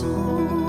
soul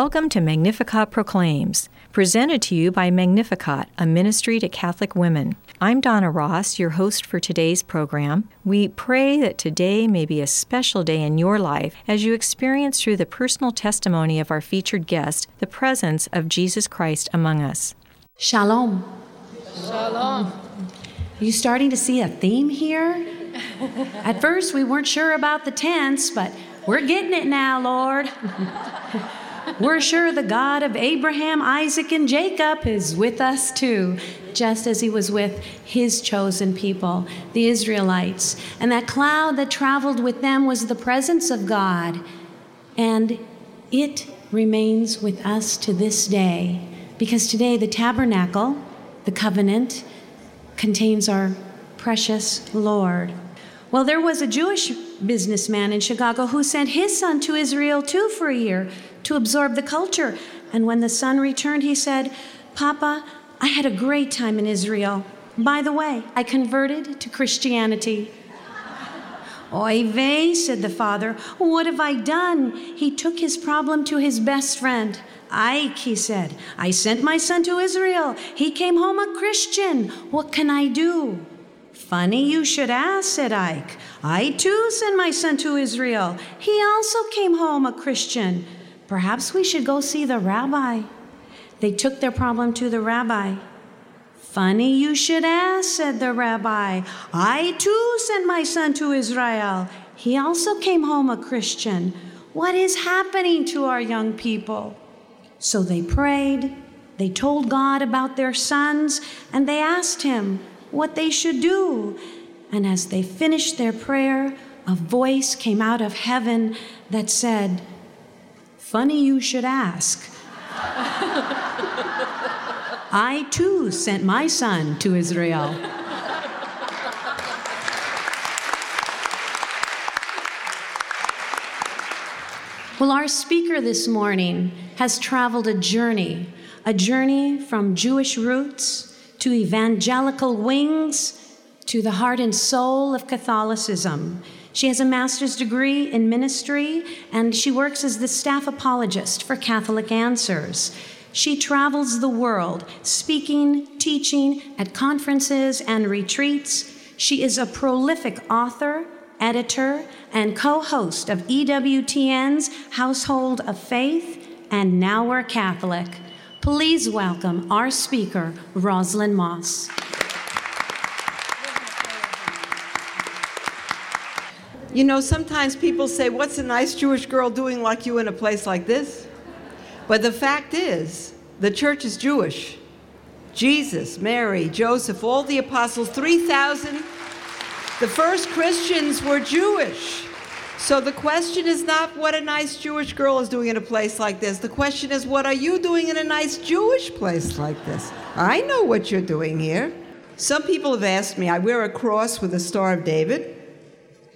Welcome to Magnificat Proclaims, presented to you by Magnificat, a ministry to Catholic women. I'm Donna Ross, your host for today's program. We pray that today may be a special day in your life as you experience through the personal testimony of our featured guest the presence of Jesus Christ among us. Shalom. Shalom. Are you starting to see a theme here? At first, we weren't sure about the tense, but we're getting it now, Lord. we're sure the God of Abraham, Isaac, and Jacob is with us too, just as he was with his chosen people, the Israelites. And that cloud that traveled with them was the presence of God. And it remains with us to this day because today the tabernacle, the covenant, contains our precious Lord. Well, there was a Jewish businessman in Chicago who sent his son to Israel too for a year to absorb the culture. And when the son returned, he said, Papa, I had a great time in Israel. By the way, I converted to Christianity. Oy vey, said the father. What have I done? He took his problem to his best friend. Ike, he said, I sent my son to Israel. He came home a Christian. What can I do? Funny you should ask, said Ike. I too sent my son to Israel. He also came home a Christian. Perhaps we should go see the rabbi. They took their problem to the rabbi. Funny you should ask, said the rabbi. I too sent my son to Israel. He also came home a Christian. What is happening to our young people? So they prayed, they told God about their sons, and they asked him what they should do. And as they finished their prayer, a voice came out of heaven that said, Funny you should ask. I too sent my son to Israel. Well, our speaker this morning has traveled a journey, a journey from Jewish roots to evangelical wings to the heart and soul of Catholicism. She has a master's degree in ministry and she works as the staff apologist for Catholic Answers. She travels the world, speaking, teaching at conferences and retreats. She is a prolific author, editor, and co host of EWTN's Household of Faith and Now We're Catholic. Please welcome our speaker, Rosalind Moss. You know, sometimes people say, What's a nice Jewish girl doing like you in a place like this? But the fact is, the church is Jewish. Jesus, Mary, Joseph, all the apostles, 3,000, the first Christians were Jewish. So the question is not what a nice Jewish girl is doing in a place like this. The question is, what are you doing in a nice Jewish place like this? I know what you're doing here. Some people have asked me, I wear a cross with a Star of David.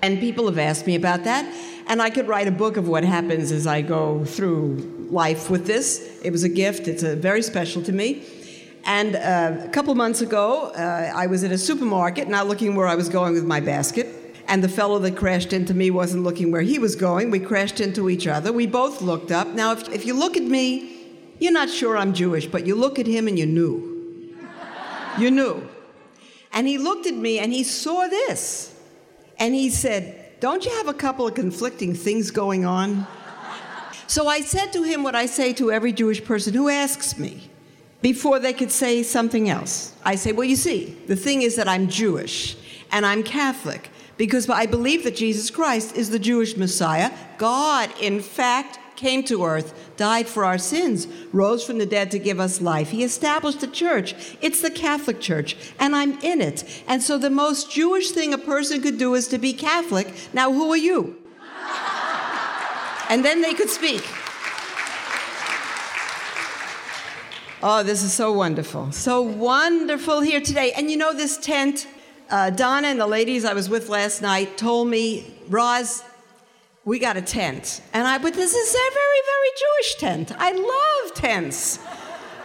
And people have asked me about that. And I could write a book of what happens as I go through life with this. It was a gift, it's a, very special to me. And uh, a couple months ago, uh, I was at a supermarket, not looking where I was going with my basket. And the fellow that crashed into me wasn't looking where he was going. We crashed into each other. We both looked up. Now, if, if you look at me, you're not sure I'm Jewish, but you look at him and you knew. You knew. And he looked at me and he saw this. And he said, Don't you have a couple of conflicting things going on? So I said to him what I say to every Jewish person who asks me before they could say something else. I say, Well, you see, the thing is that I'm Jewish and I'm Catholic because I believe that Jesus Christ is the Jewish Messiah. God, in fact, came to earth, died for our sins, rose from the dead to give us life. He established a church. It's the Catholic Church, and I'm in it. And so the most Jewish thing a person could do is to be Catholic. Now, who are you? and then they could speak. Oh, this is so wonderful. So wonderful here today. And you know, this tent, uh, Donna and the ladies I was with last night told me, Roz, we got a tent. And I, but this is a very, very Jewish tent. I love tents.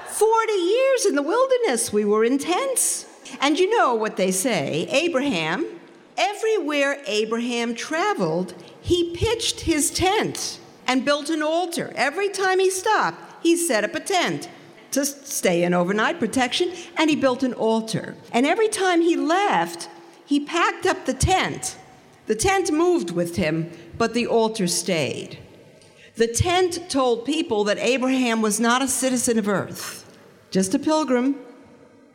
40 years in the wilderness, we were in tents. And you know what they say Abraham, everywhere Abraham traveled, he pitched his tent and built an altar. Every time he stopped, he set up a tent to stay in overnight protection, and he built an altar. And every time he left, he packed up the tent. The tent moved with him, but the altar stayed. The tent told people that Abraham was not a citizen of earth, just a pilgrim.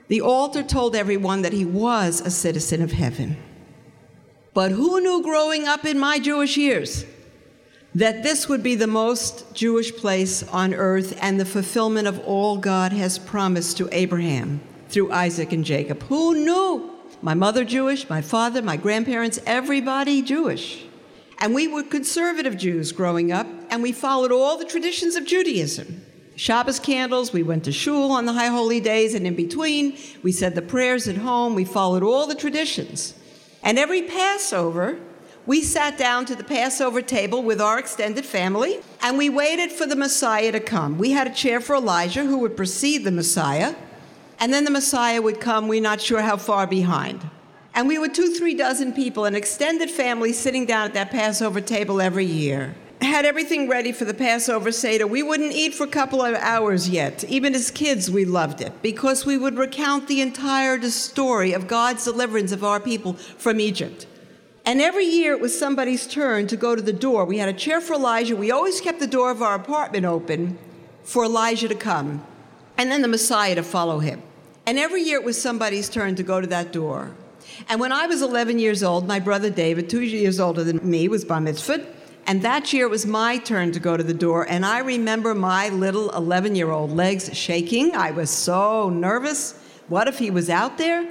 The altar told everyone that he was a citizen of heaven. But who knew growing up in my Jewish years that this would be the most Jewish place on earth and the fulfillment of all God has promised to Abraham through Isaac and Jacob? Who knew? My mother Jewish, my father, my grandparents, everybody Jewish. And we were conservative Jews growing up, and we followed all the traditions of Judaism. Shabbos candles, we went to shul on the high holy days, and in between, we said the prayers at home, we followed all the traditions. And every Passover, we sat down to the Passover table with our extended family, and we waited for the Messiah to come. We had a chair for Elijah, who would precede the Messiah, and then the Messiah would come, we're not sure how far behind. And we were two, three dozen people, an extended family sitting down at that Passover table every year. Had everything ready for the Passover Seder. We wouldn't eat for a couple of hours yet. Even as kids, we loved it because we would recount the entire story of God's deliverance of our people from Egypt. And every year it was somebody's turn to go to the door. We had a chair for Elijah. We always kept the door of our apartment open for Elijah to come and then the Messiah to follow him. And every year it was somebody's turn to go to that door. And when I was 11 years old, my brother David, two years older than me, was bar mitzvahed. And that year it was my turn to go to the door. And I remember my little 11 year old legs shaking. I was so nervous. What if he was out there?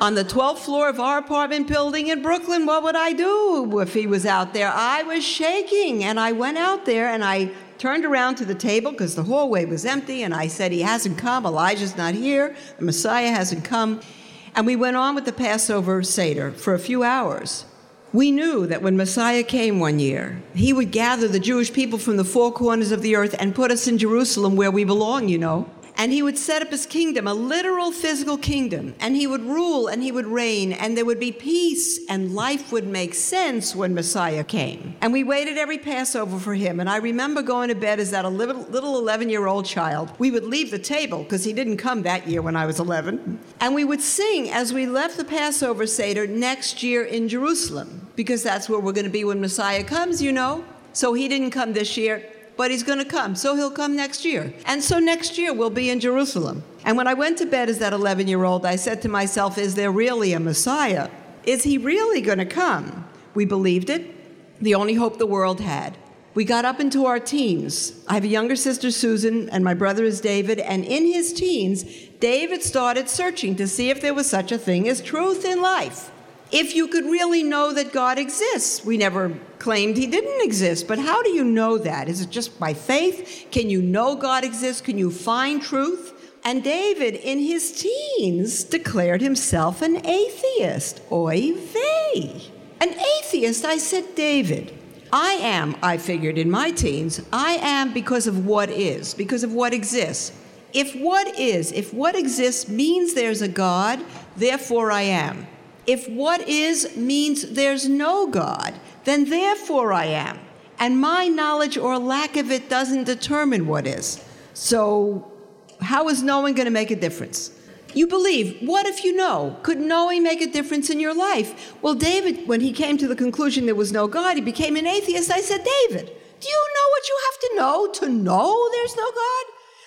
On the 12th floor of our apartment building in Brooklyn, what would I do if he was out there? I was shaking. And I went out there and I turned around to the table because the hallway was empty. And I said, He hasn't come. Elijah's not here. The Messiah hasn't come. And we went on with the Passover Seder for a few hours. We knew that when Messiah came one year, he would gather the Jewish people from the four corners of the earth and put us in Jerusalem where we belong, you know. And he would set up his kingdom, a literal physical kingdom, and he would rule and he would reign, and there would be peace, and life would make sense when Messiah came. And we waited every Passover for him. And I remember going to bed as that little, little 11 year old child. We would leave the table because he didn't come that year when I was 11. And we would sing as we left the Passover Seder next year in Jerusalem, because that's where we're going to be when Messiah comes, you know. So he didn't come this year but he's going to come. So he'll come next year. And so next year we'll be in Jerusalem. And when I went to bed as that 11 year old, I said to myself, Is there really a Messiah? Is he really going to come? We believed it, the only hope the world had. We got up into our teens. I have a younger sister, Susan, and my brother is David. And in his teens, David started searching to see if there was such a thing as truth in life if you could really know that God exists. We never claimed he didn't exist, but how do you know that? Is it just by faith? Can you know God exists? Can you find truth? And David, in his teens, declared himself an atheist. Oy vey. An atheist, I said, David. I am, I figured in my teens, I am because of what is, because of what exists. If what is, if what exists means there's a God, therefore I am. If what is means there's no God, then therefore I am. And my knowledge or lack of it doesn't determine what is. So, how is knowing going to make a difference? You believe. What if you know? Could knowing make a difference in your life? Well, David, when he came to the conclusion there was no God, he became an atheist. I said, David, do you know what you have to know to know there's no God?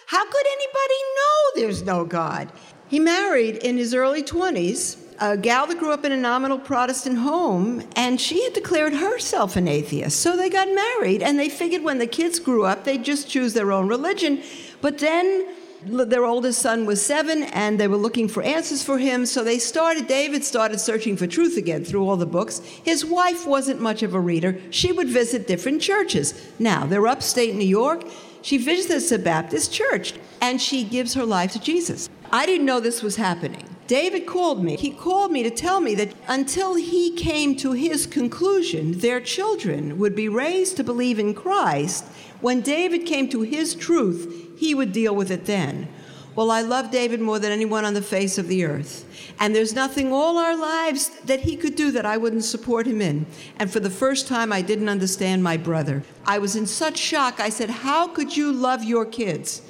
How could anybody know there's no God? He married in his early 20s a gal that grew up in a nominal Protestant home, and she had declared herself an atheist. So they got married, and they figured when the kids grew up, they'd just choose their own religion. But then their oldest son was seven, and they were looking for answers for him. So they started, David started searching for truth again through all the books. His wife wasn't much of a reader. She would visit different churches. Now, they're upstate New York. She visits a Baptist church, and she gives her life to Jesus. I didn't know this was happening. David called me. He called me to tell me that until he came to his conclusion, their children would be raised to believe in Christ. When David came to his truth, he would deal with it then. Well, I love David more than anyone on the face of the earth. And there's nothing all our lives that he could do that I wouldn't support him in. And for the first time, I didn't understand my brother. I was in such shock. I said, How could you love your kids?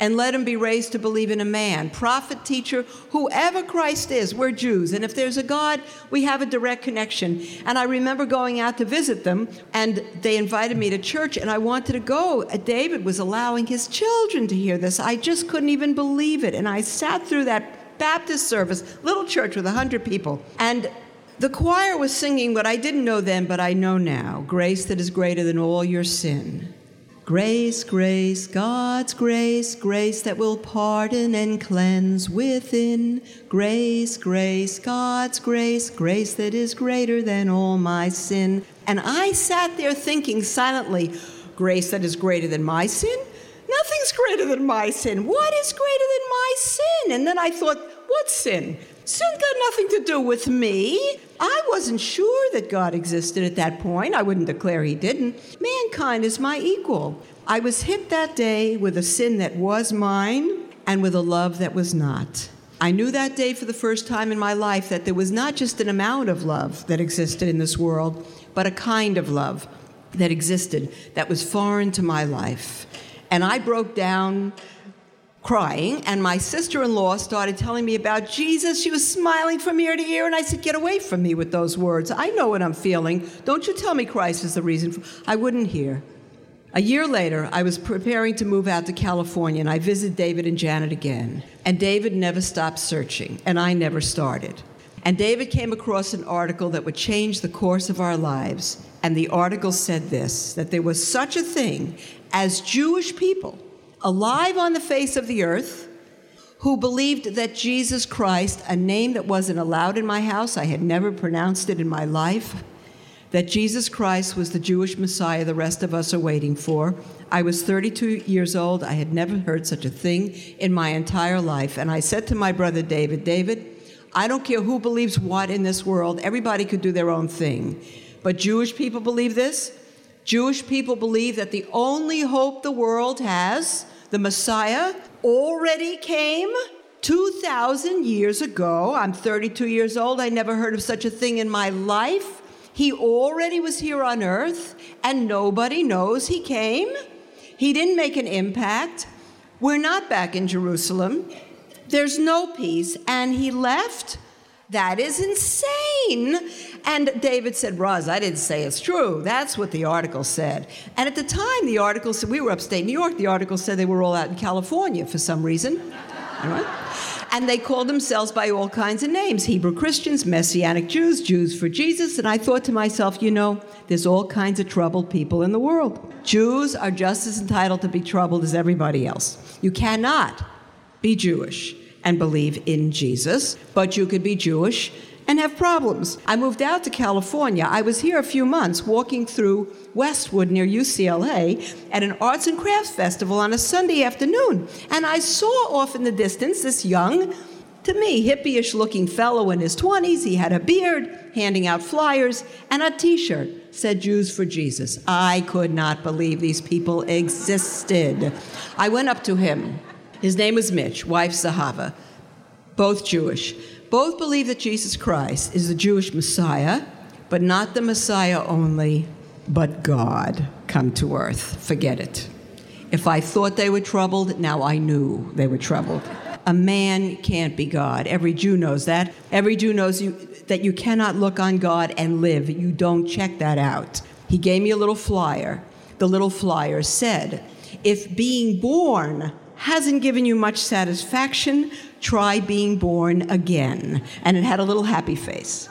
And let him be raised to believe in a man, prophet, teacher, whoever Christ is. We're Jews, and if there's a God, we have a direct connection. And I remember going out to visit them, and they invited me to church, and I wanted to go. David was allowing his children to hear this. I just couldn't even believe it. And I sat through that Baptist service, little church with 100 people, and the choir was singing what I didn't know then, but I know now grace that is greater than all your sin. Grace, grace, God's grace, grace that will pardon and cleanse within. Grace, grace, God's grace, grace that is greater than all my sin. And I sat there thinking silently, grace that is greater than my sin? Nothing's greater than my sin. What is greater than my sin? And then I thought, what sin? Sin got nothing to do with me. I wasn't sure that God existed at that point. I wouldn't declare he didn't. Mankind is my equal. I was hit that day with a sin that was mine and with a love that was not. I knew that day for the first time in my life that there was not just an amount of love that existed in this world, but a kind of love that existed that was foreign to my life. And I broke down crying, and my sister in law started telling me about Jesus. She was smiling from ear to ear, and I said, Get away from me with those words. I know what I'm feeling. Don't you tell me Christ is the reason. For... I wouldn't hear. A year later, I was preparing to move out to California, and I visited David and Janet again. And David never stopped searching, and I never started. And David came across an article that would change the course of our lives. And the article said this that there was such a thing as Jewish people alive on the face of the earth who believed that Jesus Christ, a name that wasn't allowed in my house, I had never pronounced it in my life, that Jesus Christ was the Jewish Messiah the rest of us are waiting for. I was 32 years old. I had never heard such a thing in my entire life. And I said to my brother David, David, I don't care who believes what in this world, everybody could do their own thing. But Jewish people believe this. Jewish people believe that the only hope the world has the Messiah already came 2,000 years ago. I'm 32 years old. I never heard of such a thing in my life. He already was here on earth, and nobody knows he came. He didn't make an impact. We're not back in Jerusalem. There's no peace. And he left. That is insane. And David said, Roz, I didn't say it's true. That's what the article said. And at the time, the article said, we were upstate New York, the article said they were all out in California for some reason. And they called themselves by all kinds of names Hebrew Christians, Messianic Jews, Jews for Jesus. And I thought to myself, you know, there's all kinds of troubled people in the world. Jews are just as entitled to be troubled as everybody else. You cannot be Jewish and believe in Jesus, but you could be Jewish and have problems. I moved out to California. I was here a few months walking through Westwood near UCLA at an arts and crafts festival on a Sunday afternoon. And I saw off in the distance this young, to me, hippie-ish looking fellow in his 20s. He had a beard, handing out flyers, and a t shirt said Jews for Jesus. I could not believe these people existed. I went up to him. His name was Mitch, wife Zahava, both Jewish. Both believe that Jesus Christ is the Jewish Messiah, but not the Messiah only, but God come to earth. Forget it. If I thought they were troubled, now I knew they were troubled. A man can't be God. Every Jew knows that. Every Jew knows you, that you cannot look on God and live. You don't check that out. He gave me a little flyer. The little flyer said, If being born hasn't given you much satisfaction, try being born again. And it had a little happy face.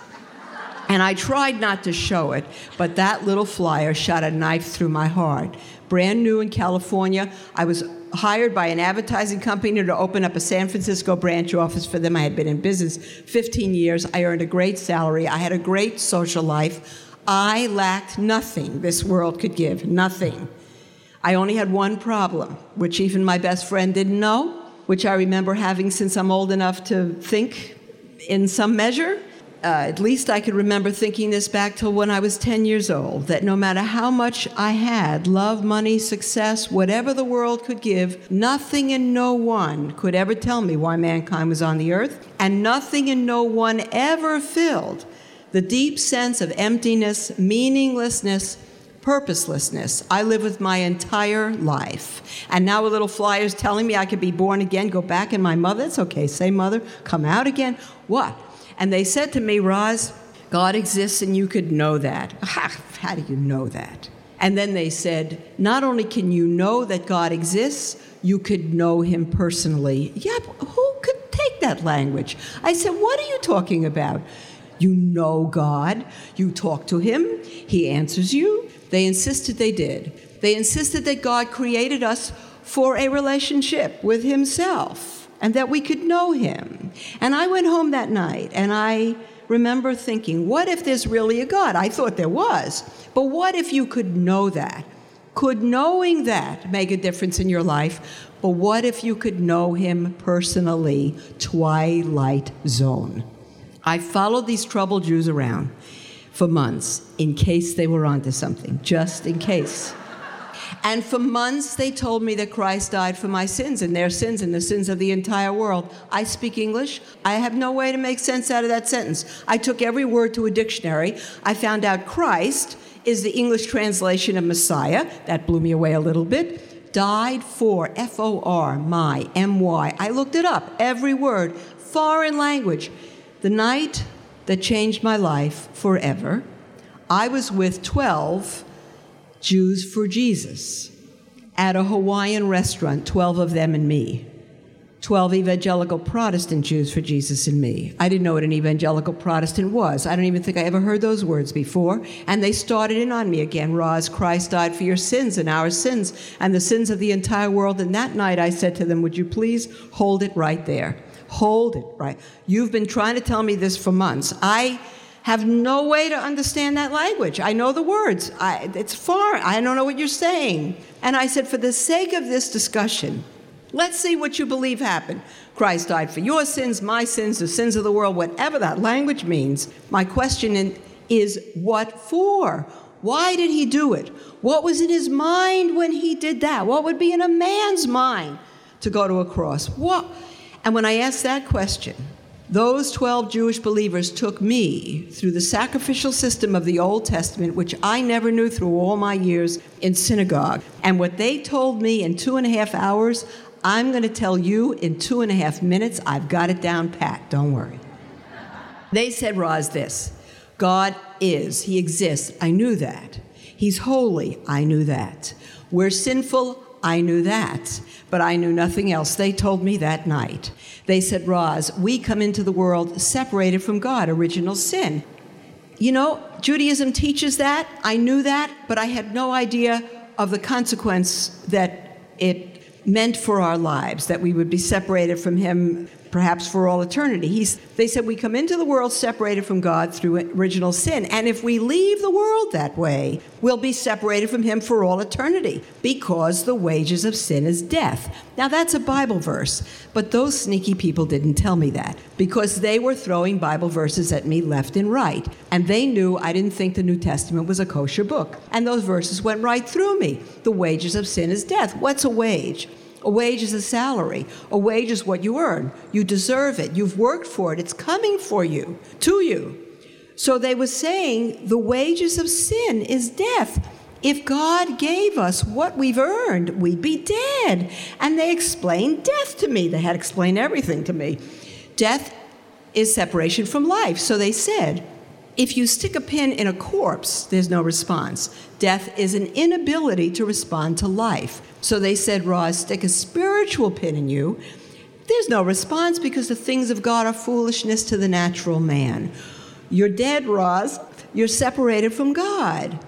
And I tried not to show it, but that little flyer shot a knife through my heart. Brand new in California, I was hired by an advertising company to open up a San Francisco branch office for them. I had been in business 15 years. I earned a great salary. I had a great social life. I lacked nothing this world could give, nothing. I only had one problem, which even my best friend didn't know, which I remember having since I'm old enough to think in some measure. Uh, at least I could remember thinking this back till when I was 10 years old that no matter how much I had love, money, success, whatever the world could give nothing and no one could ever tell me why mankind was on the earth, and nothing and no one ever filled the deep sense of emptiness, meaninglessness, purposelessness I live with my entire life. And now a little flyer is telling me I could be born again, go back in my mother. It's okay, say mother, come out again. What? And they said to me, Roz, God exists and you could know that. Ah, how do you know that? And then they said, not only can you know that God exists, you could know him personally. Yeah, who could take that language? I said, what are you talking about? You know God, you talk to him, he answers you. They insisted they did. They insisted that God created us for a relationship with himself and that we could know him. And I went home that night and I remember thinking, what if there's really a God? I thought there was. But what if you could know that? Could knowing that make a difference in your life? But what if you could know him personally? Twilight Zone. I followed these troubled Jews around for months in case they were onto something, just in case. And for months, they told me that Christ died for my sins and their sins and the sins of the entire world. I speak English. I have no way to make sense out of that sentence. I took every word to a dictionary. I found out Christ is the English translation of Messiah. That blew me away a little bit. Died for, F O R, my, M Y. I looked it up, every word, foreign language. The night that changed my life forever, I was with 12 Jews for Jesus at a Hawaiian restaurant, 12 of them and me. 12 evangelical Protestant Jews for Jesus and me. I didn't know what an evangelical Protestant was. I don't even think I ever heard those words before. And they started in on me again. Roz, Christ died for your sins and our sins and the sins of the entire world. And that night I said to them, Would you please hold it right there? Hold it right. You've been trying to tell me this for months. I have no way to understand that language. I know the words. I, it's foreign. I don't know what you're saying. And I said, for the sake of this discussion, let's see what you believe happened. Christ died for your sins, my sins, the sins of the world, whatever that language means. My question is what for? Why did he do it? What was in his mind when he did that? What would be in a man's mind to go to a cross? What? And when I asked that question, those 12 Jewish believers took me through the sacrificial system of the Old Testament, which I never knew through all my years in synagogue. And what they told me in two and a half hours, I'm going to tell you in two and a half minutes. I've got it down pat. Don't worry. They said, Roz, this God is, He exists. I knew that. He's holy. I knew that. We're sinful. I knew that. But I knew nothing else. They told me that night. They said, Roz, we come into the world separated from God, original sin. You know, Judaism teaches that. I knew that, but I had no idea of the consequence that it meant for our lives, that we would be separated from Him perhaps for all eternity. He's, they said we come into the world separated from God through original sin. And if we leave the world that way, we'll be separated from Him for all eternity because the wages of sin is death. Now, that's a Bible verse, but those sneaky people didn't tell me that because they were throwing Bible verses at me left and right. And they knew I didn't think the New Testament was a kosher book. And those verses went right through me. The wages of sin is death. What's a wage? A wage is a salary. A wage is what you earn. You deserve it. You've worked for it. It's coming for you, to you. So they were saying the wages of sin is death. If God gave us what we've earned, we'd be dead. And they explained death to me. They had explained everything to me. Death is separation from life. So they said, if you stick a pin in a corpse, there's no response. Death is an inability to respond to life. So they said, Roz, stick a spiritual pin in you. There's no response because the things of God are foolishness to the natural man. You're dead, Roz. You're separated from God.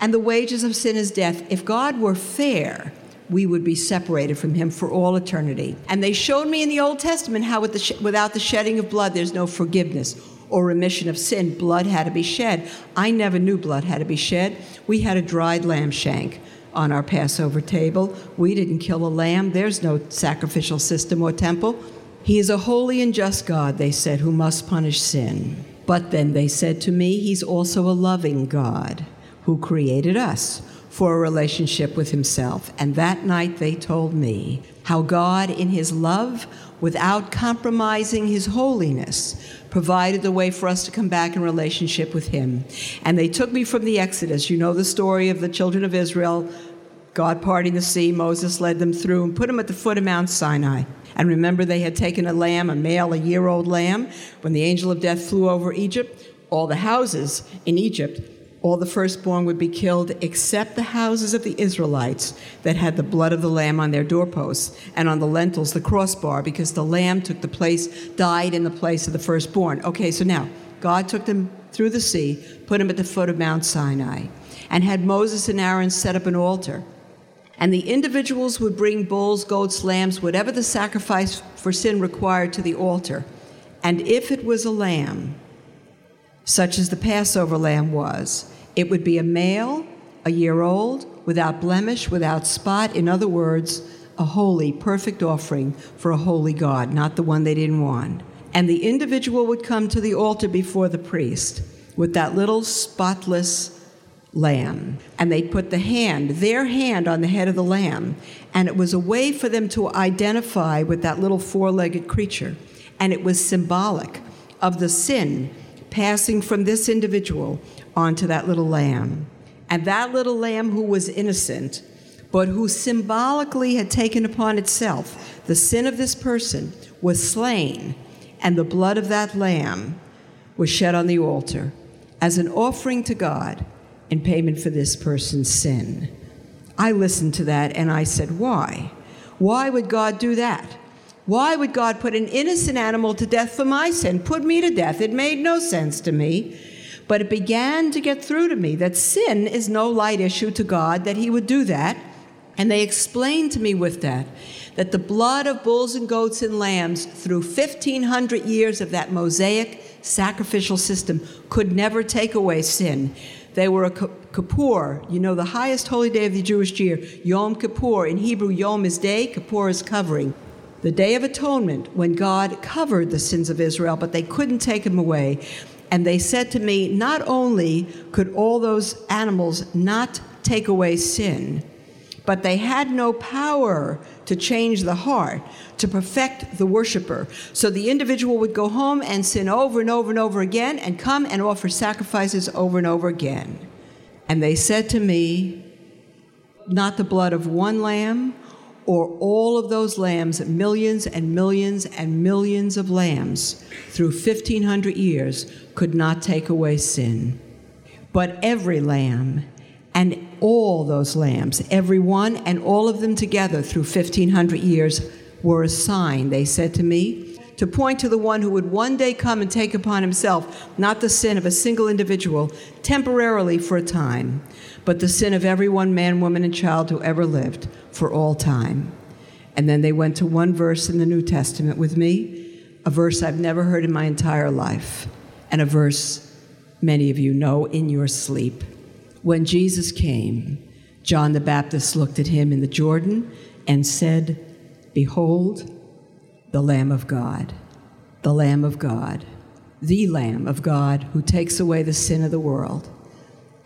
And the wages of sin is death. If God were fair, we would be separated from him for all eternity. And they showed me in the Old Testament how the sh- without the shedding of blood, there's no forgiveness or remission of sin. Blood had to be shed. I never knew blood had to be shed. We had a dried lamb shank on our Passover table. We didn't kill a lamb. There's no sacrificial system or temple. He is a holy and just God, they said, who must punish sin. But then they said to me, He's also a loving God who created us for a relationship with Himself. And that night they told me how God, in His love, without compromising His holiness, provided the way for us to come back in relationship with Him. And they took me from the Exodus. You know the story of the children of Israel. God parting the sea, Moses led them through and put them at the foot of Mount Sinai. And remember, they had taken a lamb, a male, a year old lamb. When the angel of death flew over Egypt, all the houses in Egypt all the firstborn would be killed except the houses of the Israelites that had the blood of the lamb on their doorposts and on the lintels the crossbar because the lamb took the place, died in the place of the firstborn. Okay, so now God took them through the sea, put them at the foot of Mount Sinai, and had Moses and Aaron set up an altar. And the individuals would bring bulls, goats, lambs, whatever the sacrifice for sin required to the altar. And if it was a lamb, such as the Passover lamb was. It would be a male, a year old, without blemish, without spot. In other words, a holy, perfect offering for a holy God, not the one they didn't want. And the individual would come to the altar before the priest with that little spotless lamb. And they'd put the hand, their hand, on the head of the lamb. And it was a way for them to identify with that little four legged creature. And it was symbolic of the sin passing from this individual onto that little lamb. And that little lamb who was innocent, but who symbolically had taken upon itself the sin of this person, was slain, and the blood of that lamb was shed on the altar as an offering to God in payment for this person's sin. I listened to that and I said, Why? Why would God do that? Why would God put an innocent animal to death for my sin? Put me to death. It made no sense to me. But it began to get through to me that sin is no light issue to God, that He would do that. And they explained to me with that that the blood of bulls and goats and lambs through 1500 years of that Mosaic sacrificial system could never take away sin. They were a Kippur, you know, the highest holy day of the Jewish year, Yom Kippur. In Hebrew, Yom is day, Kippur is covering. The Day of Atonement, when God covered the sins of Israel, but they couldn't take them away. And they said to me, not only could all those animals not take away sin, but they had no power to change the heart, to perfect the worshiper. So the individual would go home and sin over and over and over again and come and offer sacrifices over and over again. And they said to me, Not the blood of one lamb or all of those lambs, millions and millions and millions of lambs through 1500 years, could not take away sin. But every lamb and all those lambs, every one and all of them together through 1500 years, were a sign, they said to me, to point to the one who would one day come and take upon himself not the sin of a single individual temporarily for a time, but the sin of every one man, woman, and child who ever lived for all time. And then they went to one verse in the New Testament with me, a verse I've never heard in my entire life, and a verse many of you know in your sleep. When Jesus came, John the Baptist looked at him in the Jordan and said, Behold, the Lamb of God, the Lamb of God, the Lamb of God who takes away the sin of the world.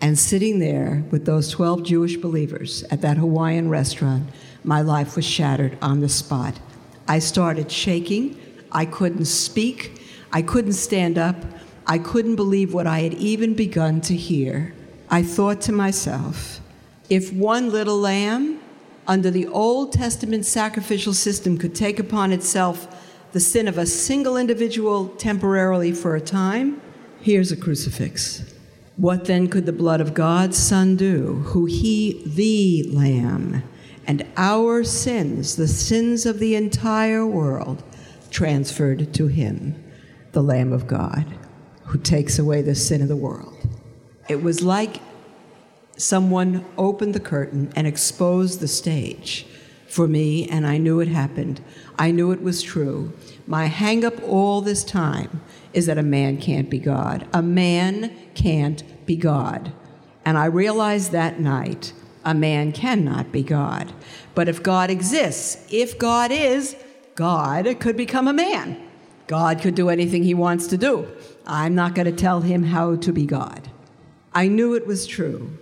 And sitting there with those 12 Jewish believers at that Hawaiian restaurant, my life was shattered on the spot. I started shaking. I couldn't speak. I couldn't stand up. I couldn't believe what I had even begun to hear. I thought to myself, if one little lamb under the Old Testament sacrificial system could take upon itself the sin of a single individual temporarily for a time, here's a crucifix. What then could the blood of God's Son do, who he, the Lamb, and our sins, the sins of the entire world, transferred to him, the Lamb of God, who takes away the sin of the world? It was like someone opened the curtain and exposed the stage for me, and I knew it happened. I knew it was true. My hang up all this time is that a man can't be God. A man can't be God. And I realized that night a man cannot be God. But if God exists, if God is, God could become a man. God could do anything he wants to do. I'm not going to tell him how to be God. I knew it was true.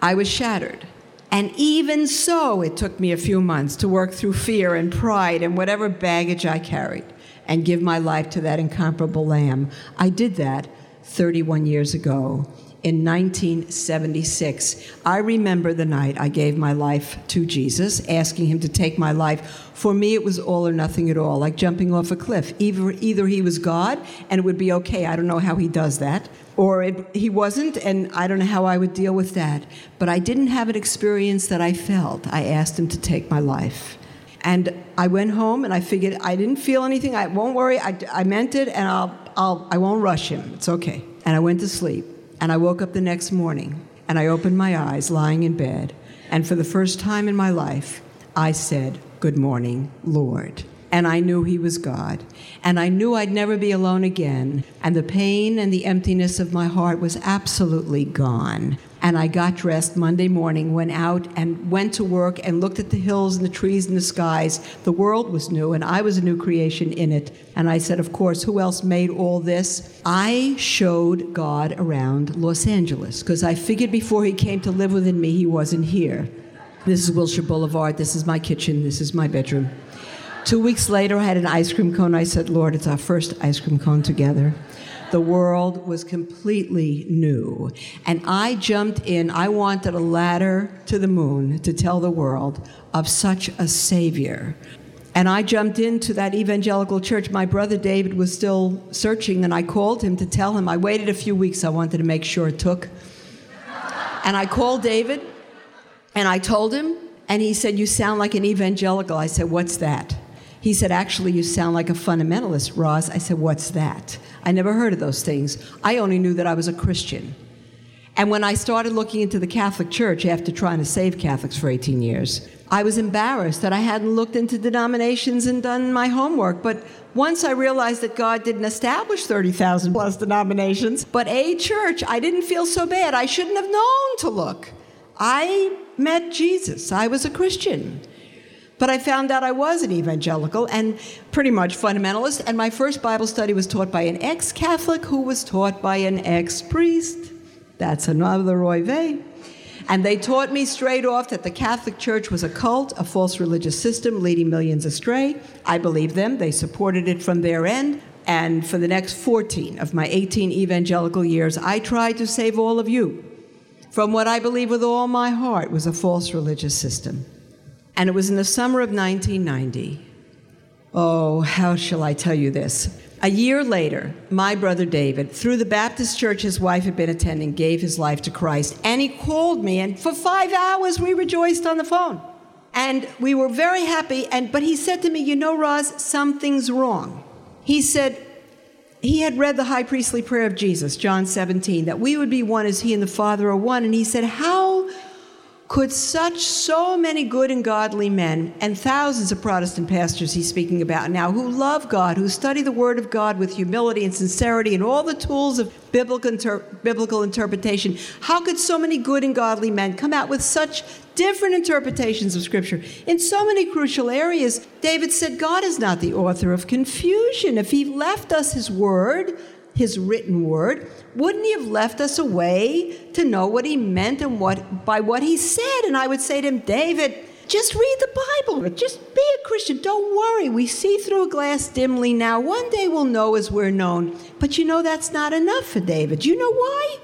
I was shattered. And even so, it took me a few months to work through fear and pride and whatever baggage I carried and give my life to that incomparable Lamb. I did that 31 years ago in 1976. I remember the night I gave my life to Jesus, asking him to take my life. For me, it was all or nothing at all, like jumping off a cliff. Either, either he was God and it would be okay. I don't know how he does that. Or it, he wasn't, and I don't know how I would deal with that. But I didn't have an experience that I felt. I asked him to take my life. And I went home and I figured I didn't feel anything. I won't worry. I, I meant it, and I'll, I'll, I won't rush him. It's okay. And I went to sleep. And I woke up the next morning and I opened my eyes lying in bed. And for the first time in my life, I said, Good morning, Lord. And I knew He was God. And I knew I'd never be alone again. And the pain and the emptiness of my heart was absolutely gone. And I got dressed Monday morning, went out and went to work and looked at the hills and the trees and the skies. The world was new, and I was a new creation in it. And I said, Of course, who else made all this? I showed God around Los Angeles because I figured before He came to live within me, He wasn't here. This is Wilshire Boulevard. This is my kitchen. This is my bedroom. Two weeks later, I had an ice cream cone. I said, Lord, it's our first ice cream cone together. The world was completely new. And I jumped in. I wanted a ladder to the moon to tell the world of such a Savior. And I jumped into that evangelical church. My brother David was still searching, and I called him to tell him. I waited a few weeks. I wanted to make sure it took. And I called David, and I told him, and he said, You sound like an evangelical. I said, What's that? He said, Actually, you sound like a fundamentalist, Roz. I said, What's that? I never heard of those things. I only knew that I was a Christian. And when I started looking into the Catholic Church after trying to save Catholics for 18 years, I was embarrassed that I hadn't looked into denominations and done my homework. But once I realized that God didn't establish 30,000 plus denominations, but a church, I didn't feel so bad. I shouldn't have known to look. I met Jesus, I was a Christian. But I found out I was an evangelical and pretty much fundamentalist, and my first Bible study was taught by an ex Catholic who was taught by an ex priest. That's another Roy Vey. And they taught me straight off that the Catholic Church was a cult, a false religious system leading millions astray. I believed them, they supported it from their end. And for the next 14 of my 18 evangelical years, I tried to save all of you from what I believe with all my heart was a false religious system. And it was in the summer of 1990. Oh, how shall I tell you this? A year later, my brother David, through the Baptist church his wife had been attending, gave his life to Christ. And he called me, and for five hours we rejoiced on the phone. And we were very happy. And, but he said to me, You know, Roz, something's wrong. He said, he had read the high priestly prayer of Jesus, John 17, that we would be one as he and the Father are one. And he said, How could such so many good and godly men and thousands of Protestant pastors he's speaking about now who love God, who study the Word of God with humility and sincerity and all the tools of biblical, inter- biblical interpretation, how could so many good and godly men come out with such different interpretations of Scripture in so many crucial areas? David said, God is not the author of confusion. If he left us his Word, his written word, wouldn't he have left us a way to know what he meant and what by what he said? And I would say to him, David, just read the Bible. Just be a Christian. Don't worry. We see through a glass dimly now. One day we'll know as we're known. But you know that's not enough for David. You know why?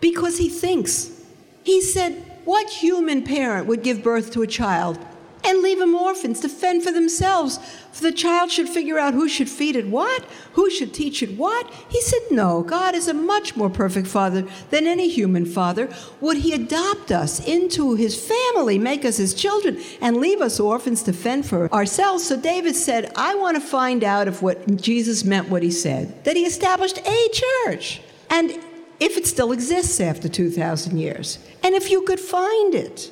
Because he thinks. He said, What human parent would give birth to a child and leave them orphans to fend for themselves? For the child should figure out who should feed it what, who should teach it what. He said, No, God is a much more perfect father than any human father. Would he adopt us into his family, make us his children, and leave us orphans to fend for ourselves? So David said, I want to find out if what Jesus meant what he said, that he established a church. And if it still exists after 2,000 years, and if you could find it.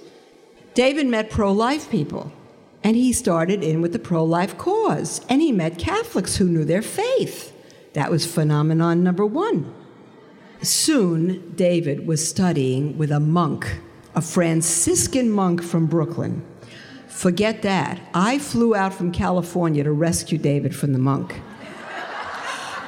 David met pro life people, and he started in with the pro life cause, and he met Catholics who knew their faith. That was phenomenon number one. Soon, David was studying with a monk, a Franciscan monk from Brooklyn. Forget that. I flew out from California to rescue David from the monk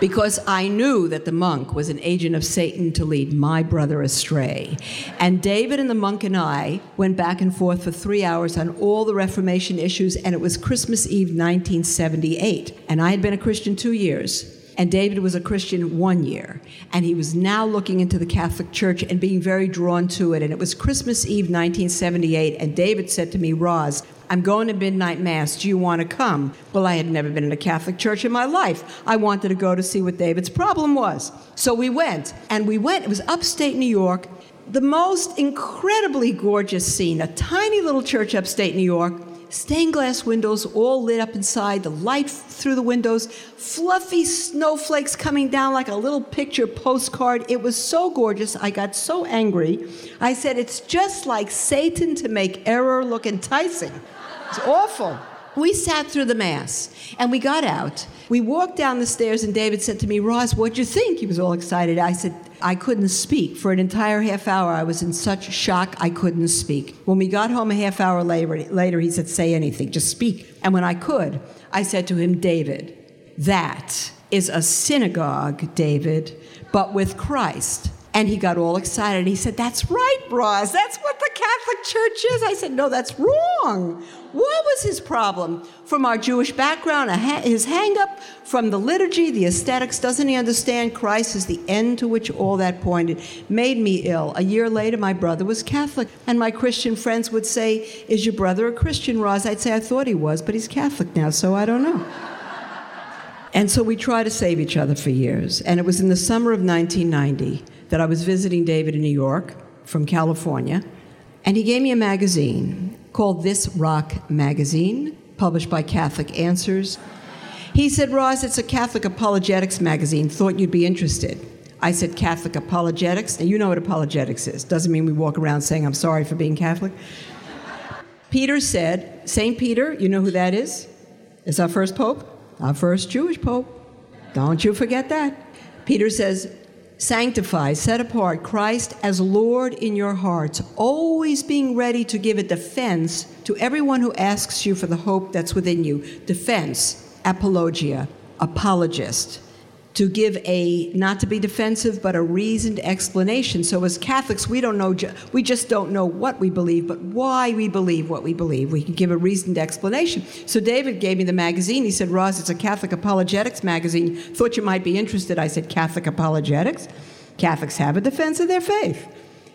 because I knew that the monk was an agent of Satan to lead my brother astray. And David and the monk and I went back and forth for three hours on all the Reformation issues, and it was Christmas Eve 1978. And I had been a Christian two years. And David was a Christian one year. And he was now looking into the Catholic Church and being very drawn to it. And it was Christmas Eve 1978. And David said to me, Roz, I'm going to midnight mass. Do you want to come? Well, I had never been in a Catholic church in my life. I wanted to go to see what David's problem was. So we went, and we went. It was upstate New York. The most incredibly gorgeous scene, a tiny little church upstate New York, stained glass windows all lit up inside, the light through the windows, fluffy snowflakes coming down like a little picture postcard. It was so gorgeous. I got so angry. I said, It's just like Satan to make error look enticing. It's awful. We sat through the Mass and we got out. We walked down the stairs, and David said to me, Roz, what'd you think? He was all excited. I said, I couldn't speak. For an entire half hour, I was in such shock, I couldn't speak. When we got home a half hour later, later he said, Say anything, just speak. And when I could, I said to him, David, that is a synagogue, David, but with Christ. And he got all excited. He said, That's right, Roz. That's what the Catholic Church is. I said, No, that's wrong. What was his problem? From our Jewish background, his hang up, from the liturgy, the aesthetics, doesn't he understand Christ is the end to which all that pointed? Made me ill. A year later, my brother was Catholic, and my Christian friends would say, Is your brother a Christian, Roz? I'd say, I thought he was, but he's Catholic now, so I don't know. And so we tried to save each other for years. And it was in the summer of 1990 that I was visiting David in New York from California, and he gave me a magazine called This Rock Magazine, published by Catholic Answers. He said, Roz, it's a Catholic apologetics magazine. Thought you'd be interested. I said, Catholic apologetics? Now, you know what apologetics is. Doesn't mean we walk around saying, I'm sorry for being Catholic. Peter said, St. Peter, you know who that is? It's our first pope, our first Jewish pope. Don't you forget that. Peter says, Sanctify, set apart Christ as Lord in your hearts, always being ready to give a defense to everyone who asks you for the hope that's within you. Defense, apologia, apologist. To give a, not to be defensive, but a reasoned explanation. So as Catholics, we don't know, we just don't know what we believe, but why we believe what we believe. We can give a reasoned explanation. So David gave me the magazine. He said, Roz, it's a Catholic apologetics magazine. Thought you might be interested. I said, Catholic apologetics? Catholics have a defense of their faith.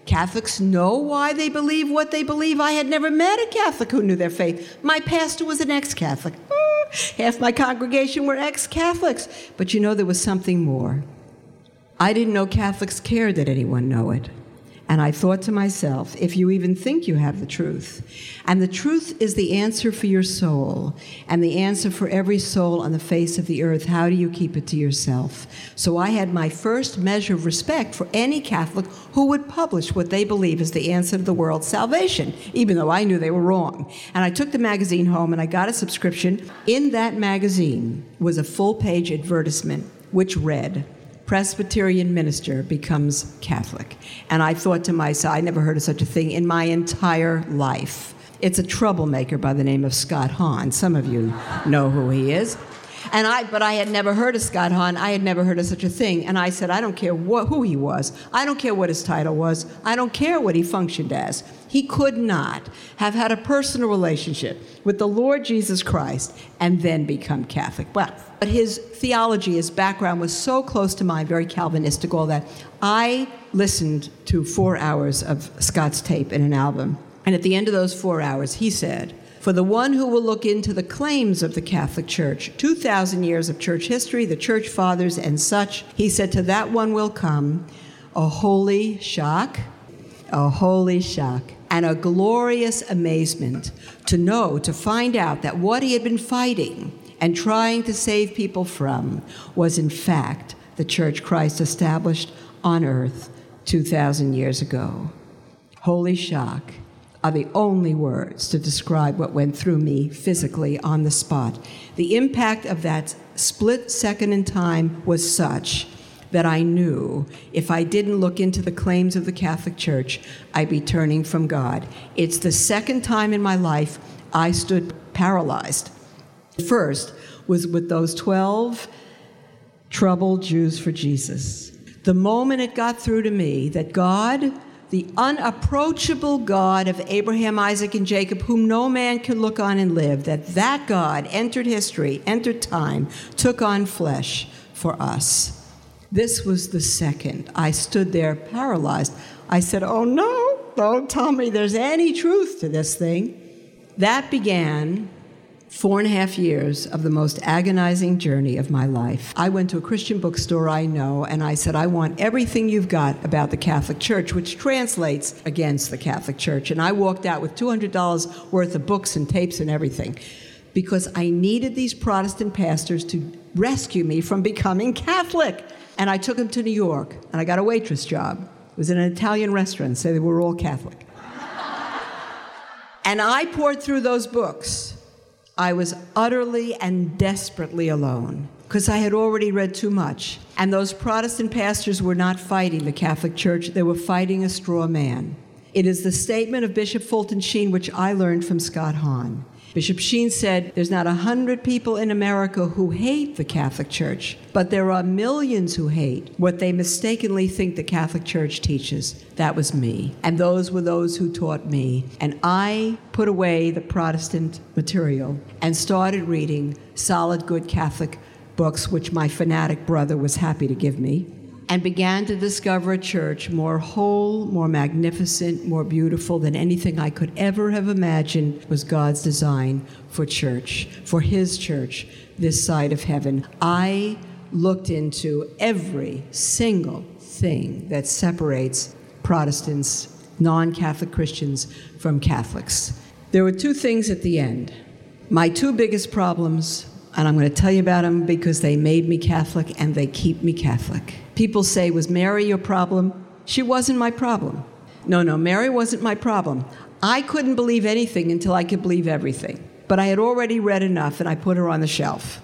Catholics know why they believe what they believe. I had never met a Catholic who knew their faith. My pastor was an ex Catholic. Half my congregation were ex Catholics. But you know, there was something more. I didn't know Catholics cared that anyone know it. And I thought to myself, if you even think you have the truth, and the truth is the answer for your soul, and the answer for every soul on the face of the earth, how do you keep it to yourself? So I had my first measure of respect for any Catholic who would publish what they believe is the answer to the world's salvation, even though I knew they were wrong. And I took the magazine home and I got a subscription. In that magazine was a full page advertisement which read, Presbyterian minister becomes Catholic. And I thought to myself, I never heard of such a thing in my entire life. It's a troublemaker by the name of Scott Hahn. Some of you know who he is. And I, but I had never heard of Scott Hahn. I had never heard of such a thing. And I said, I don't care who he was. I don't care what his title was. I don't care what he functioned as. He could not have had a personal relationship with the Lord Jesus Christ and then become Catholic. Well, but his theology, his background was so close to mine, very Calvinistic, all that. I listened to four hours of Scott's tape in an album. And at the end of those four hours, he said, for the one who will look into the claims of the Catholic Church, 2,000 years of church history, the church fathers, and such, he said, to that one will come a holy shock, a holy shock, and a glorious amazement to know, to find out that what he had been fighting and trying to save people from was, in fact, the church Christ established on earth 2,000 years ago. Holy shock are the only words to describe what went through me physically on the spot. The impact of that split second in time was such that I knew if I didn't look into the claims of the Catholic Church, I'd be turning from God. It's the second time in my life I stood paralyzed. First was with those 12 troubled Jews for Jesus. The moment it got through to me that God, the unapproachable God of Abraham, Isaac, and Jacob, whom no man can look on and live, that that God entered history, entered time, took on flesh for us. This was the second. I stood there paralyzed. I said, Oh no, don't tell me there's any truth to this thing. That began four and a half years of the most agonizing journey of my life. I went to a Christian bookstore I know and I said, I want everything you've got about the Catholic Church, which translates against the Catholic Church. And I walked out with $200 worth of books and tapes and everything because I needed these Protestant pastors to rescue me from becoming Catholic. And I took them to New York and I got a waitress job. It was in an Italian restaurant, so they were all Catholic. and I pored through those books I was utterly and desperately alone because I had already read too much. And those Protestant pastors were not fighting the Catholic Church, they were fighting a straw man. It is the statement of Bishop Fulton Sheen, which I learned from Scott Hahn. Bishop Sheen said, There's not a hundred people in America who hate the Catholic Church, but there are millions who hate what they mistakenly think the Catholic Church teaches. That was me. And those were those who taught me. And I put away the Protestant material and started reading solid, good Catholic books, which my fanatic brother was happy to give me and began to discover a church more whole, more magnificent, more beautiful than anything I could ever have imagined was God's design for church, for His church, this side of heaven. I looked into every single thing that separates Protestants, non Catholic Christians, from Catholics. There were two things at the end. My two biggest problems and I'm going to tell you about them because they made me Catholic and they keep me Catholic. People say, Was Mary your problem? She wasn't my problem. No, no, Mary wasn't my problem. I couldn't believe anything until I could believe everything. But I had already read enough and I put her on the shelf.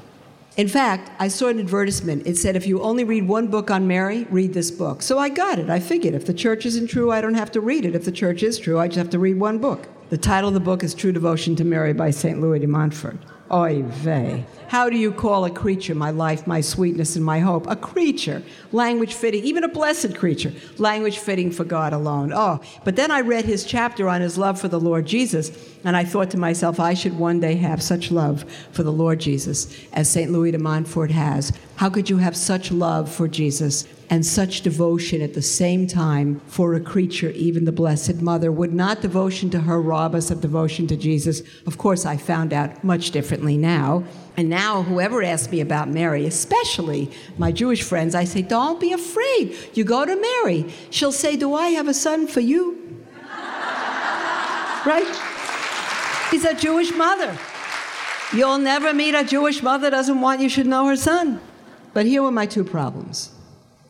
In fact, I saw an advertisement. It said, if you only read one book on Mary, read this book. So I got it. I figured if the church isn't true, I don't have to read it. If the church is true, I just have to read one book. The title of the book is True Devotion to Mary by St. Louis de Montfort. Oy vey. How do you call a creature my life, my sweetness, and my hope? A creature, language fitting, even a blessed creature, language fitting for God alone. Oh, but then I read his chapter on his love for the Lord Jesus, and I thought to myself, I should one day have such love for the Lord Jesus as St. Louis de Montfort has. How could you have such love for Jesus and such devotion at the same time for a creature, even the Blessed Mother? Would not devotion to her rob us of devotion to Jesus? Of course, I found out much differently now. And now, whoever asks me about Mary, especially my Jewish friends, I say, Don't be afraid. You go to Mary. She'll say, Do I have a son for you? right? She's a Jewish mother. You'll never meet a Jewish mother doesn't want you should know her son. But here were my two problems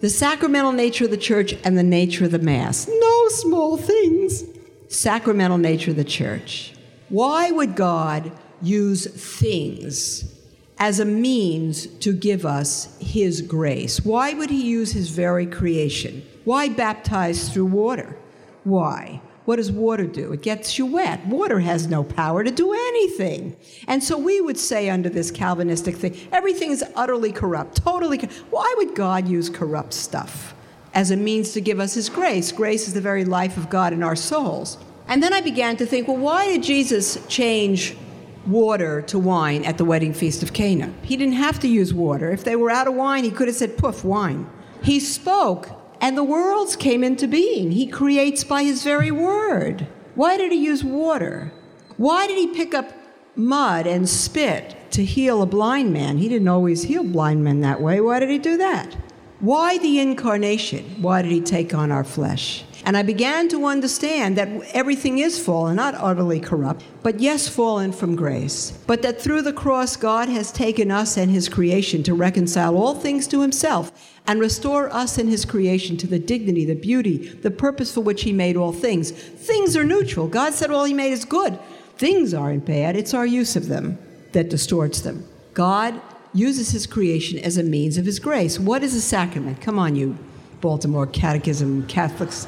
the sacramental nature of the church and the nature of the Mass. No small things. Sacramental nature of the church. Why would God use things as a means to give us His grace? Why would He use His very creation? Why baptize through water? Why? What does water do? It gets you wet. Water has no power to do anything. And so we would say under this Calvinistic thing, everything is utterly corrupt, totally. co- Why would God use corrupt stuff as a means to give us his grace? Grace is the very life of God in our souls. And then I began to think, well, why did Jesus change water to wine at the wedding feast of Cana? He didn't have to use water. If they were out of wine, he could have said, poof, wine. He spoke, and the worlds came into being. He creates by his very word. Why did he use water? Why did he pick up mud and spit to heal a blind man? He didn't always heal blind men that way. Why did he do that? Why the incarnation? Why did he take on our flesh? And I began to understand that everything is fallen, not utterly corrupt, but yes, fallen from grace. But that through the cross, God has taken us and his creation to reconcile all things to himself and restore us and his creation to the dignity, the beauty, the purpose for which he made all things. Things are neutral. God said all he made is good. Things aren't bad, it's our use of them that distorts them. God uses his creation as a means of his grace. What is a sacrament? Come on, you Baltimore Catechism Catholics.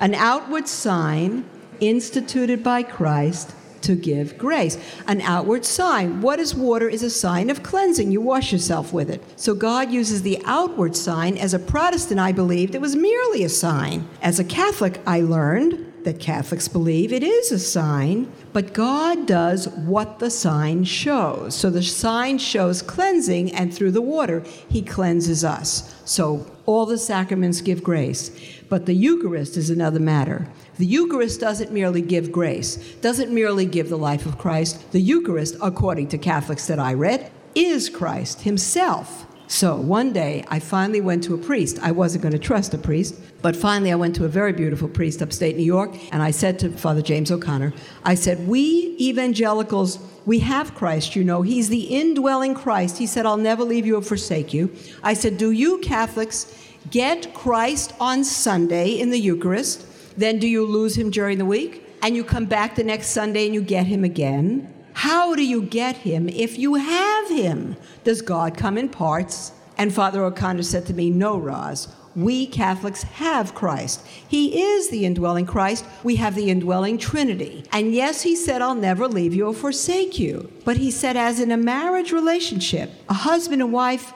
An outward sign instituted by Christ to give grace. An outward sign. What is water? Is a sign of cleansing. You wash yourself with it. So God uses the outward sign. As a Protestant, I believed it was merely a sign. As a Catholic, I learned that Catholics believe it is a sign, but God does what the sign shows. So the sign shows cleansing, and through the water, He cleanses us. So all the sacraments give grace. But the Eucharist is another matter. The Eucharist doesn't merely give grace, doesn't merely give the life of Christ. The Eucharist, according to Catholics that I read, is Christ Himself. So one day I finally went to a priest. I wasn't going to trust a priest, but finally I went to a very beautiful priest upstate New York, and I said to Father James O'Connor, I said, We evangelicals, we have Christ, you know. He's the indwelling Christ. He said, I'll never leave you or forsake you. I said, Do you Catholics get Christ on Sunday in the Eucharist? Then do you lose him during the week? And you come back the next Sunday and you get him again? How do you get him if you have him? Does God come in parts? And Father O'Connor said to me, No, Roz. We Catholics have Christ. He is the indwelling Christ. We have the indwelling Trinity. And yes, he said, I'll never leave you or forsake you. But he said, as in a marriage relationship, a husband and wife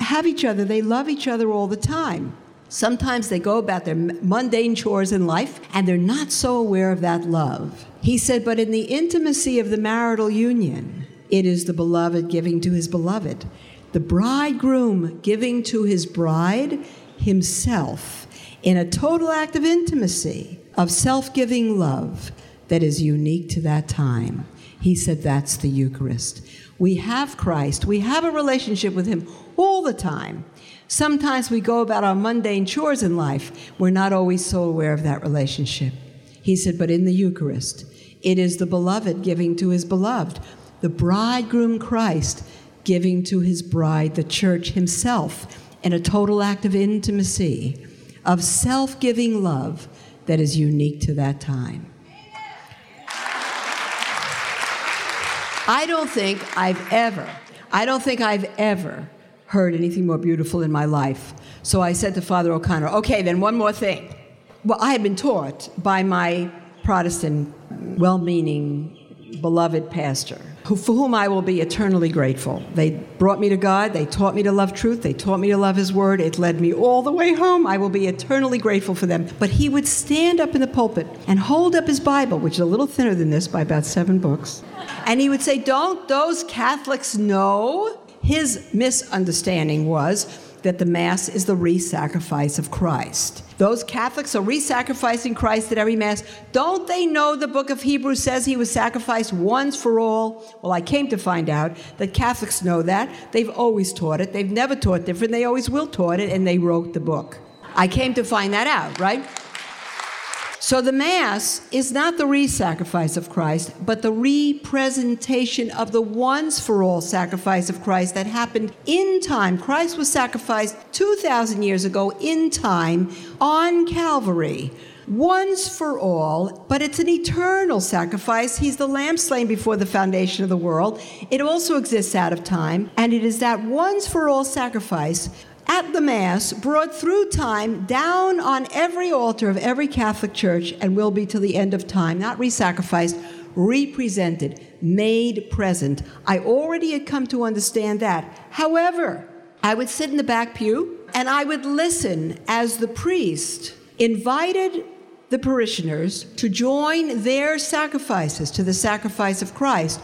have each other, they love each other all the time. Sometimes they go about their mundane chores in life and they're not so aware of that love. He said, but in the intimacy of the marital union, it is the beloved giving to his beloved, the bridegroom giving to his bride himself in a total act of intimacy, of self giving love that is unique to that time. He said, that's the Eucharist. We have Christ, we have a relationship with him all the time. Sometimes we go about our mundane chores in life. We're not always so aware of that relationship. He said, but in the Eucharist, it is the beloved giving to his beloved, the bridegroom Christ giving to his bride, the church himself, in a total act of intimacy, of self giving love that is unique to that time. I don't think I've ever, I don't think I've ever heard anything more beautiful in my life. So I said to Father O'Connor, okay, then one more thing. Well, I had been taught by my Protestant, well meaning, beloved pastor, who, for whom I will be eternally grateful. They brought me to God, they taught me to love truth, they taught me to love His Word, it led me all the way home. I will be eternally grateful for them. But he would stand up in the pulpit and hold up his Bible, which is a little thinner than this by about seven books, and he would say, Don't those Catholics know? His misunderstanding was that the Mass is the re sacrifice of Christ. Those Catholics are re sacrificing Christ at every Mass. Don't they know the book of Hebrews says he was sacrificed once for all? Well, I came to find out that Catholics know that. They've always taught it. They've never taught different. They always will taught it, and they wrote the book. I came to find that out, right? So the Mass is not the re sacrifice of Christ, but the representation of the once for all sacrifice of Christ that happened in time. Christ was sacrificed 2,000 years ago in time on Calvary. Once for all, but it's an eternal sacrifice. He's the lamb slain before the foundation of the world. It also exists out of time, and it is that once for all sacrifice at the Mass, brought through time down on every altar of every Catholic church, and will be till the end of time, not re sacrificed, represented, made present. I already had come to understand that. However, I would sit in the back pew and I would listen as the priest invited the parishioners to join their sacrifices to the sacrifice of Christ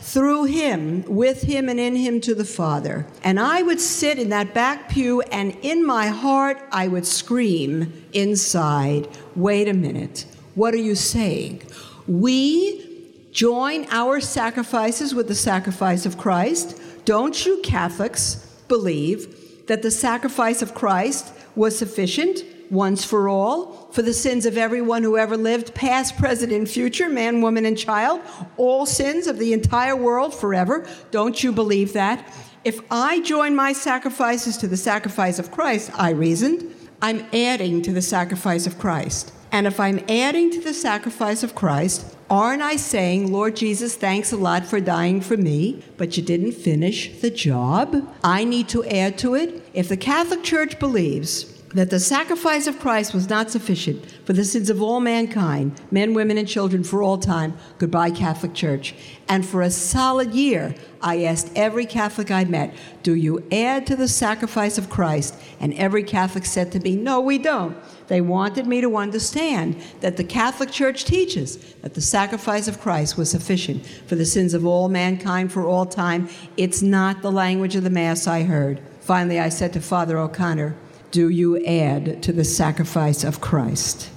through him, with him, and in him to the Father. And I would sit in that back pew, and in my heart, I would scream inside, Wait a minute, what are you saying? We join our sacrifices with the sacrifice of Christ. Don't you Catholics believe that the sacrifice of Christ was sufficient once for all for the sins of everyone who ever lived, past, present, and future, man, woman, and child, all sins of the entire world forever. Don't you believe that? If I join my sacrifices to the sacrifice of Christ, I reasoned, I'm adding to the sacrifice of Christ. And if I'm adding to the sacrifice of Christ, aren't I saying, Lord Jesus, thanks a lot for dying for me, but you didn't finish the job? I need to add to it. If the Catholic Church believes that the sacrifice of Christ was not sufficient for the sins of all mankind, men, women, and children for all time. Goodbye, Catholic Church. And for a solid year, I asked every Catholic I met, Do you add to the sacrifice of Christ? And every Catholic said to me, No, we don't. They wanted me to understand that the Catholic Church teaches that the sacrifice of Christ was sufficient for the sins of all mankind for all time. It's not the language of the Mass I heard. Finally, I said to Father O'Connor, do you add to the sacrifice of Christ?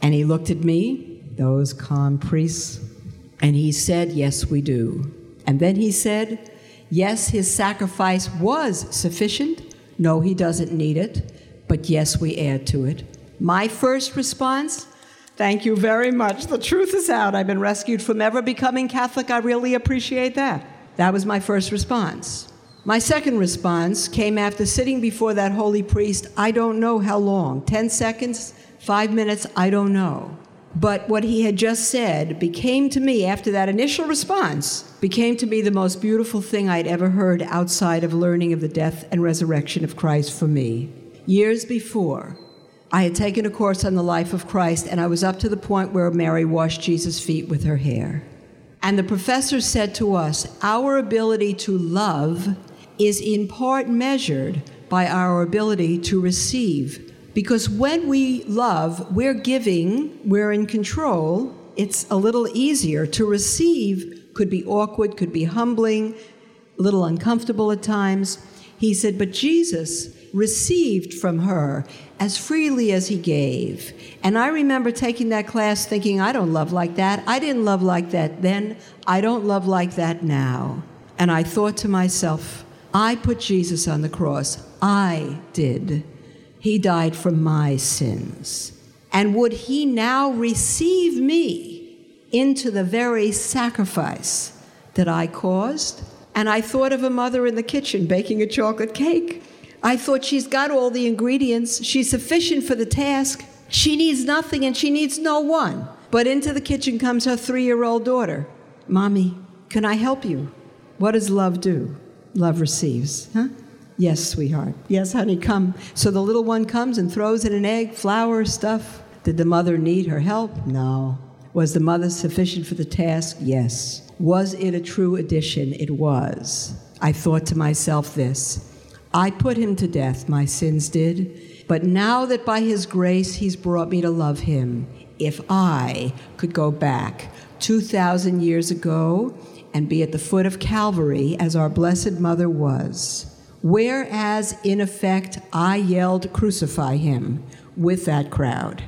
And he looked at me, those calm priests, and he said, Yes, we do. And then he said, Yes, his sacrifice was sufficient. No, he doesn't need it. But yes, we add to it. My first response, Thank you very much. The truth is out. I've been rescued from ever becoming Catholic. I really appreciate that. That was my first response. My second response came after sitting before that holy priest, I don't know how long 10 seconds, five minutes, I don't know. But what he had just said became to me, after that initial response, became to me the most beautiful thing I'd ever heard outside of learning of the death and resurrection of Christ for me. Years before, I had taken a course on the life of Christ, and I was up to the point where Mary washed Jesus' feet with her hair. And the professor said to us, Our ability to love is in part measured by our ability to receive. Because when we love, we're giving, we're in control, it's a little easier. To receive could be awkward, could be humbling, a little uncomfortable at times. He said, But Jesus received from her as freely as he gave. And I remember taking that class thinking, I don't love like that. I didn't love like that then. I don't love like that now. And I thought to myself, I put Jesus on the cross. I did. He died for my sins. And would he now receive me into the very sacrifice that I caused? And I thought of a mother in the kitchen baking a chocolate cake. I thought she's got all the ingredients, she's sufficient for the task. She needs nothing and she needs no one. But into the kitchen comes her three year old daughter. Mommy, can I help you? What does love do? Love receives, huh? Yes, sweetheart. Yes, honey, come. So the little one comes and throws in an egg, flour, stuff. Did the mother need her help? No. Was the mother sufficient for the task? Yes. Was it a true addition? It was. I thought to myself this I put him to death, my sins did. But now that by his grace he's brought me to love him, if I could go back 2,000 years ago and be at the foot of Calvary as our Blessed Mother was, whereas in effect I yelled, Crucify him with that crowd.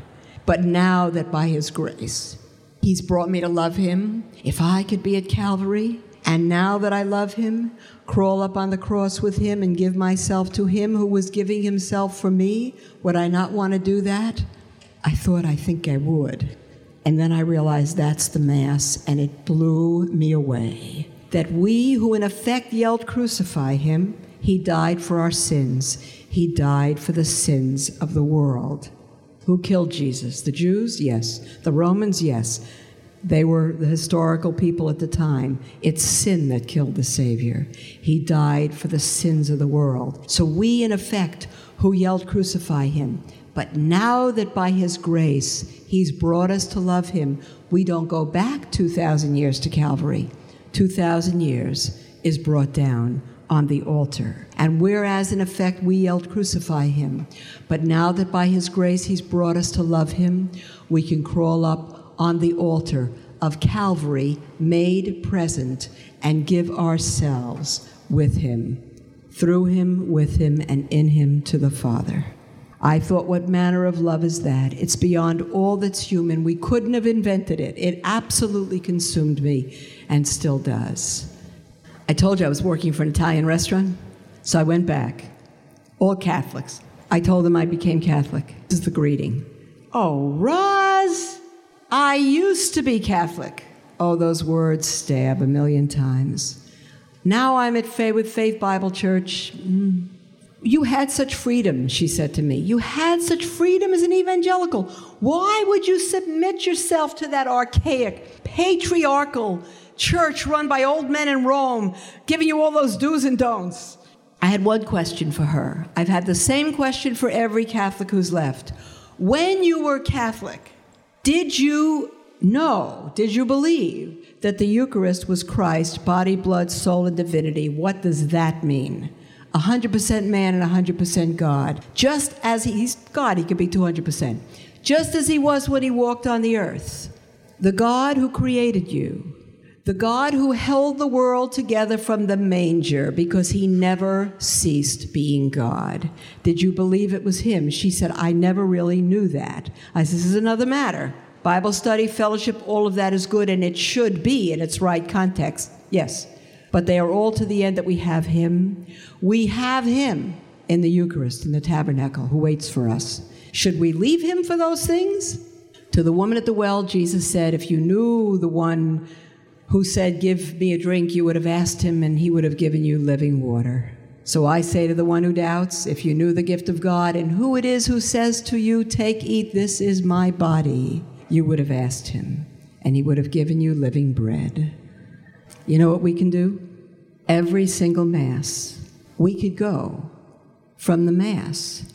But now that by his grace he's brought me to love him, if I could be at Calvary, and now that I love him, crawl up on the cross with him and give myself to him who was giving himself for me, would I not want to do that? I thought I think I would. And then I realized that's the Mass, and it blew me away. That we who in effect yelled, Crucify him, he died for our sins. He died for the sins of the world. Who killed Jesus? The Jews? Yes. The Romans? Yes. They were the historical people at the time. It's sin that killed the Savior. He died for the sins of the world. So we, in effect, who yelled, Crucify him. But now that by his grace he's brought us to love him, we don't go back 2,000 years to Calvary. 2,000 years is brought down on the altar. And whereas in effect we yelled, Crucify him, but now that by his grace he's brought us to love him, we can crawl up on the altar of Calvary made present and give ourselves with him, through him, with him, and in him to the Father. I thought, what manner of love is that? It's beyond all that's human. We couldn't have invented it. It absolutely consumed me and still does. I told you I was working for an Italian restaurant, so I went back. All Catholics. I told them I became Catholic. This is the greeting. Oh, Roz, I used to be Catholic. Oh, those words stab a million times. Now I'm at Faith with Faith Bible Church. Mm. You had such freedom, she said to me. You had such freedom as an evangelical. Why would you submit yourself to that archaic, patriarchal church run by old men in Rome, giving you all those do's and don'ts? I had one question for her. I've had the same question for every Catholic who's left. When you were Catholic, did you know, did you believe that the Eucharist was Christ, body, blood, soul, and divinity? What does that mean? 100% man and 100% God. Just as he, he's God, he could be 200%. Just as he was when he walked on the earth. The God who created you, the God who held the world together from the manger because he never ceased being God. Did you believe it was him? She said, I never really knew that. I said, This is another matter. Bible study, fellowship, all of that is good and it should be in its right context. Yes. But they are all to the end that we have him. We have him in the Eucharist, in the tabernacle, who waits for us. Should we leave him for those things? To the woman at the well, Jesus said, If you knew the one who said, Give me a drink, you would have asked him, and he would have given you living water. So I say to the one who doubts, if you knew the gift of God and who it is who says to you, Take, eat, this is my body, you would have asked him, and he would have given you living bread. You know what we can do? Every single Mass, we could go from the Mass,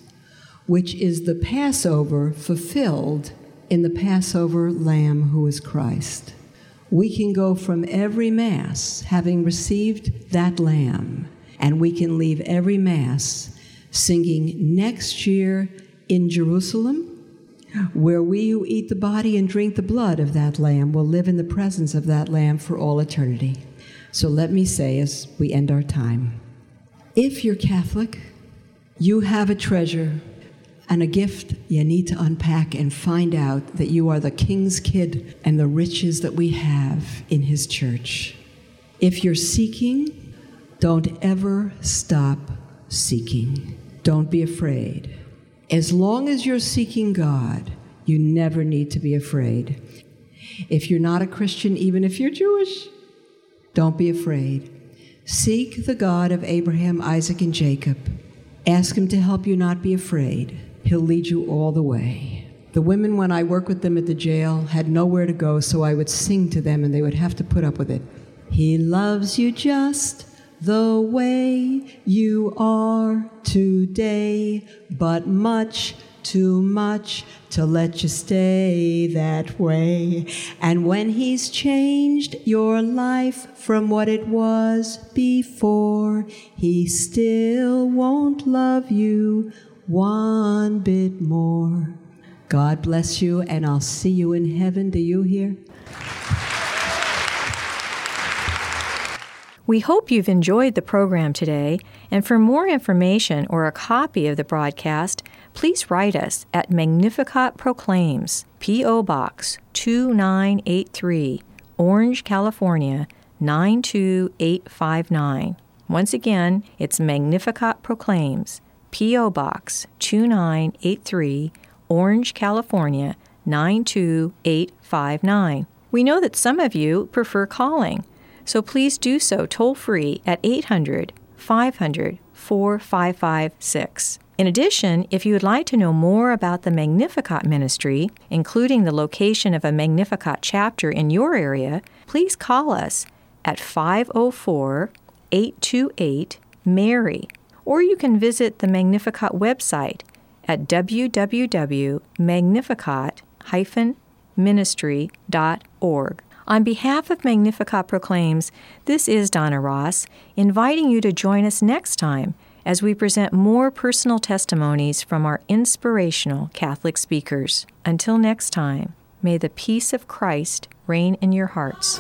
which is the Passover fulfilled in the Passover Lamb who is Christ. We can go from every Mass having received that Lamb, and we can leave every Mass singing next year in Jerusalem, where we who eat the body and drink the blood of that Lamb will live in the presence of that Lamb for all eternity. So let me say as we end our time if you're Catholic, you have a treasure and a gift you need to unpack and find out that you are the king's kid and the riches that we have in his church. If you're seeking, don't ever stop seeking. Don't be afraid. As long as you're seeking God, you never need to be afraid. If you're not a Christian, even if you're Jewish, don't be afraid. Seek the God of Abraham, Isaac, and Jacob. Ask him to help you not be afraid. He'll lead you all the way. The women, when I worked with them at the jail, had nowhere to go, so I would sing to them and they would have to put up with it. He loves you just the way you are today, but much too much to let you stay that way. And when he's changed your life from what it was before, he still won't love you one bit more. God bless you, and I'll see you in heaven. Do you hear? We hope you've enjoyed the program today, and for more information or a copy of the broadcast, please write us at Magnificat Proclaims, P.O. Box 2983, Orange, California 92859. Once again, it's Magnificat Proclaims, P.O. Box 2983, Orange, California 92859. We know that some of you prefer calling, so please do so toll free at 800 500 4556. In addition, if you would like to know more about the Magnificat ministry, including the location of a Magnificat chapter in your area, please call us at 504 828 MARY, or you can visit the Magnificat website at www.magnificat-ministry.org. On behalf of Magnificat Proclaims, this is Donna Ross, inviting you to join us next time as we present more personal testimonies from our inspirational Catholic speakers. Until next time, may the peace of Christ reign in your hearts.